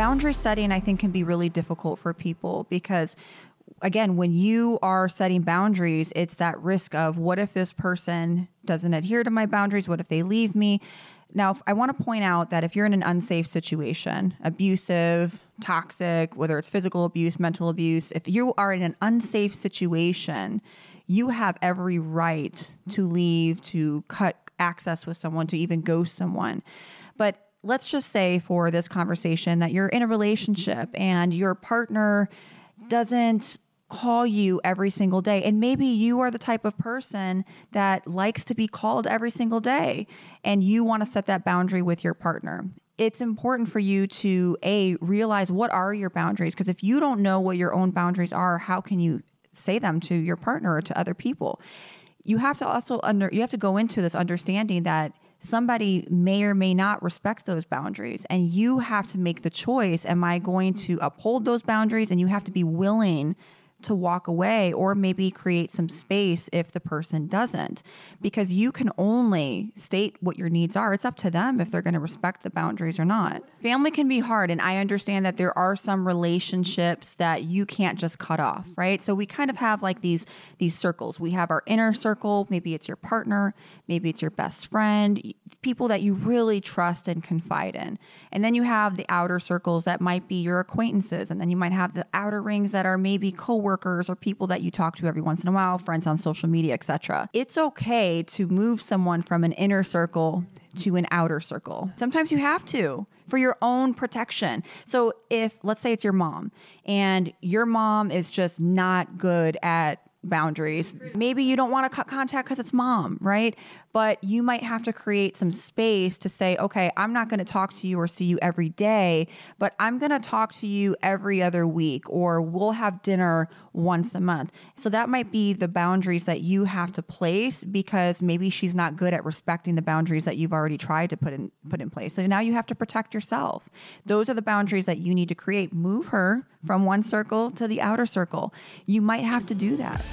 boundary setting, I think, can be really difficult for people because again, when you are setting boundaries, it's that risk of what if this person doesn't adhere to my boundaries? What if they leave me? Now, I want to point out that if you're in an unsafe situation, abusive, toxic, whether it's physical abuse, mental abuse, if you are in an unsafe situation, you have every right to leave, to cut access with someone, to even ghost someone. But let's just say for this conversation that you're in a relationship and your partner doesn't call you every single day. And maybe you are the type of person that likes to be called every single day and you want to set that boundary with your partner. It's important for you to a realize what are your boundaries because if you don't know what your own boundaries are, how can you say them to your partner or to other people? You have to also under you have to go into this understanding that somebody may or may not respect those boundaries. And you have to make the choice am i going to uphold those boundaries? And you have to be willing to walk away or maybe create some space if the person doesn't. Because you can only state what your needs are. It's up to them if they're going to respect the boundaries or not. Family can be hard and i understand that there are some relationships that you can't just cut off right? So we kind of have like these these circles. We have our inner circle. Maybe it's your partner. Maybe it's your best friend. People that you really trust and confide in. And then you have the outer circles that might be your acquaintances and then you might have the outer rings that are maybe co coworkers or people that you talk to every once in a while, friends on social media, etc. It's okay to move someone from an inner circle to an outer circle. Sometimes you have to for your own protection. So if let's say it's your mom and your mom is just not good at boundaries. Maybe you don't want to cut contact because it's mom, right? But you might have to create some space to say, okay, I'm not going to talk to you or see you every day, but I'm going to talk to you every other week, or we'll have dinner once a month. So that might be the boundaries that you have to place because maybe she's not good at respecting the boundaries that you've already tried to put in put in place. So now you have to protect yourself. Those are the boundaries that you need to create. Move her from one circle to the outer circle. You might have to do that.